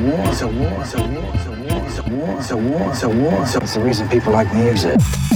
war, it's a war, it's a war, it's a war, it's a war, it's a war, it's a war, it's the reason people like music.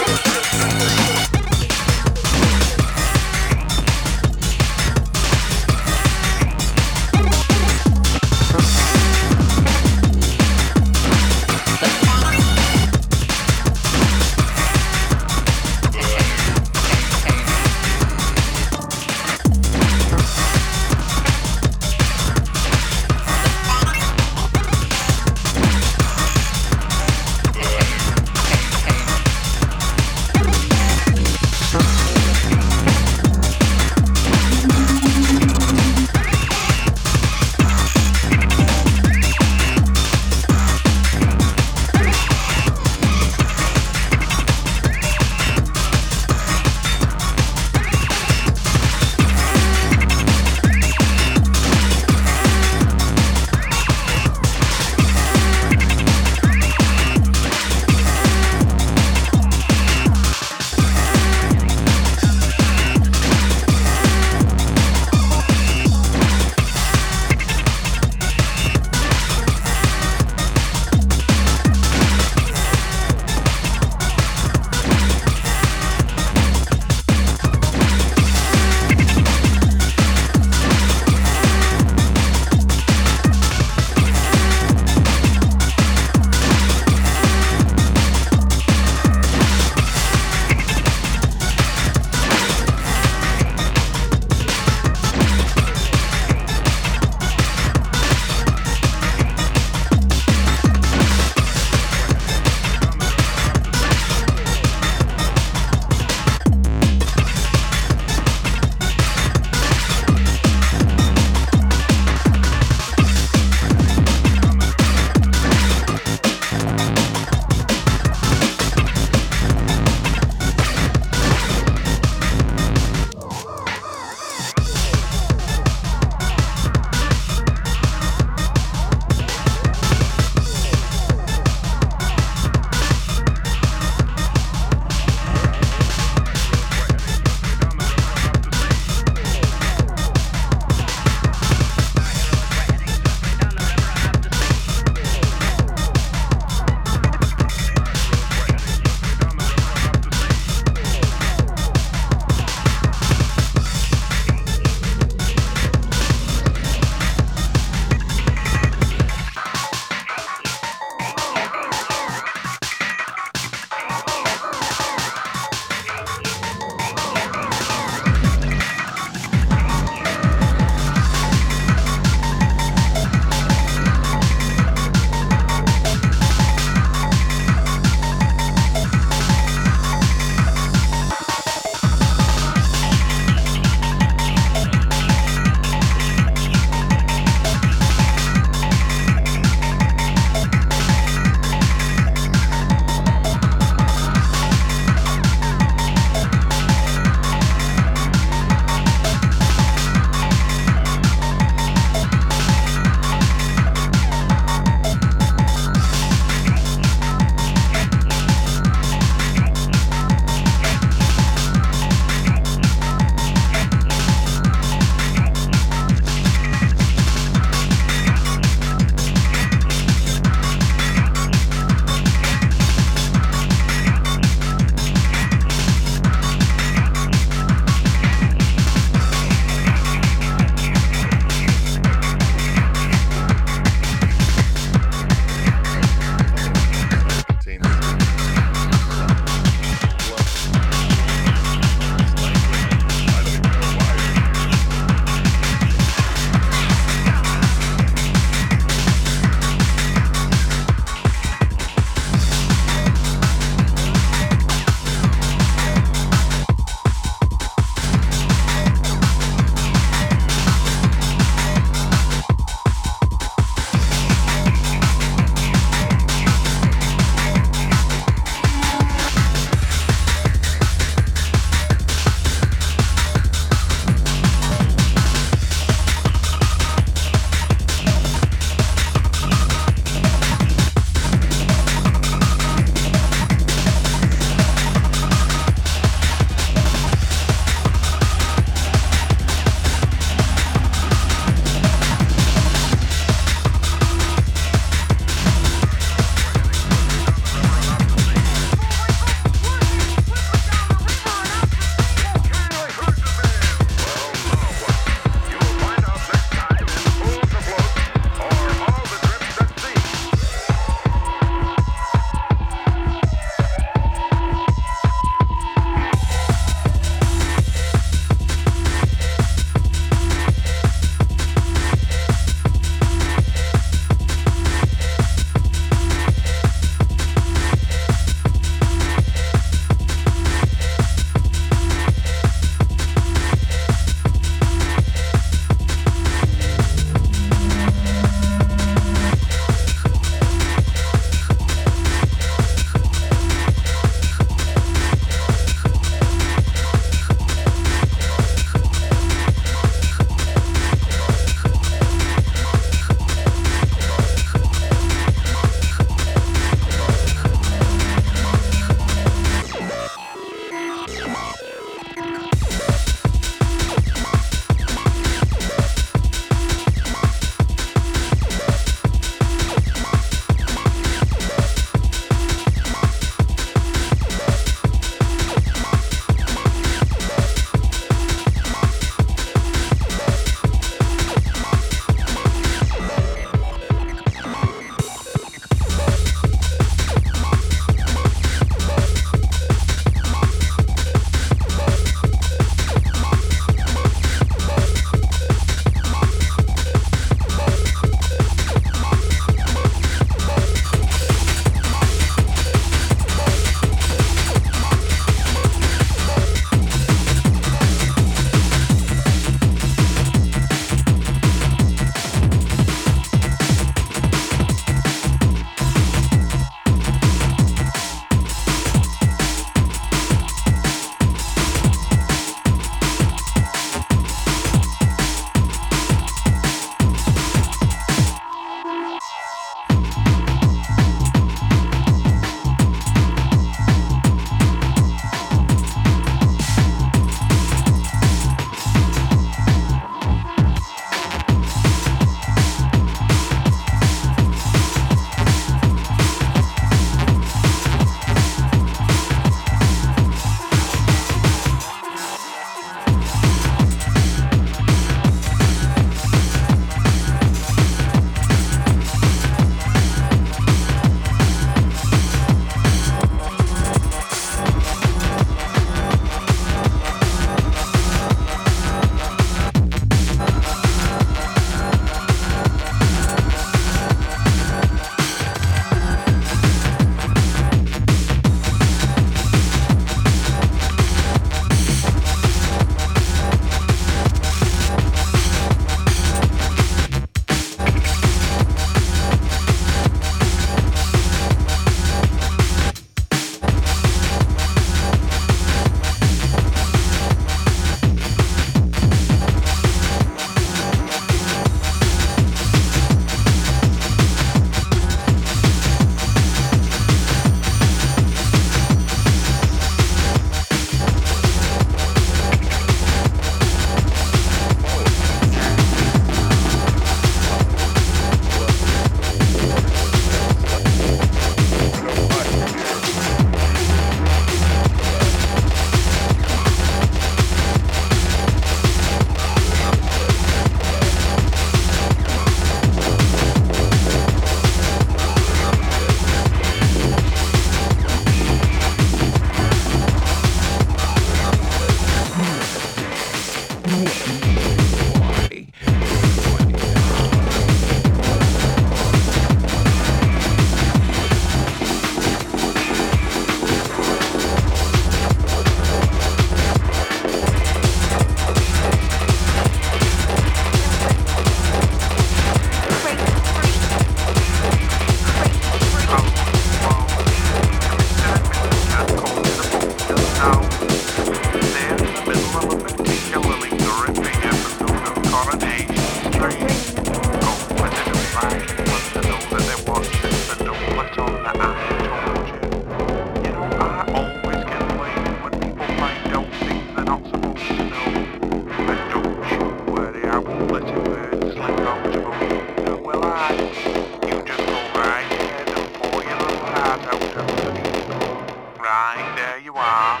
Yeah, you are.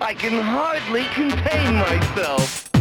I can hardly contain myself.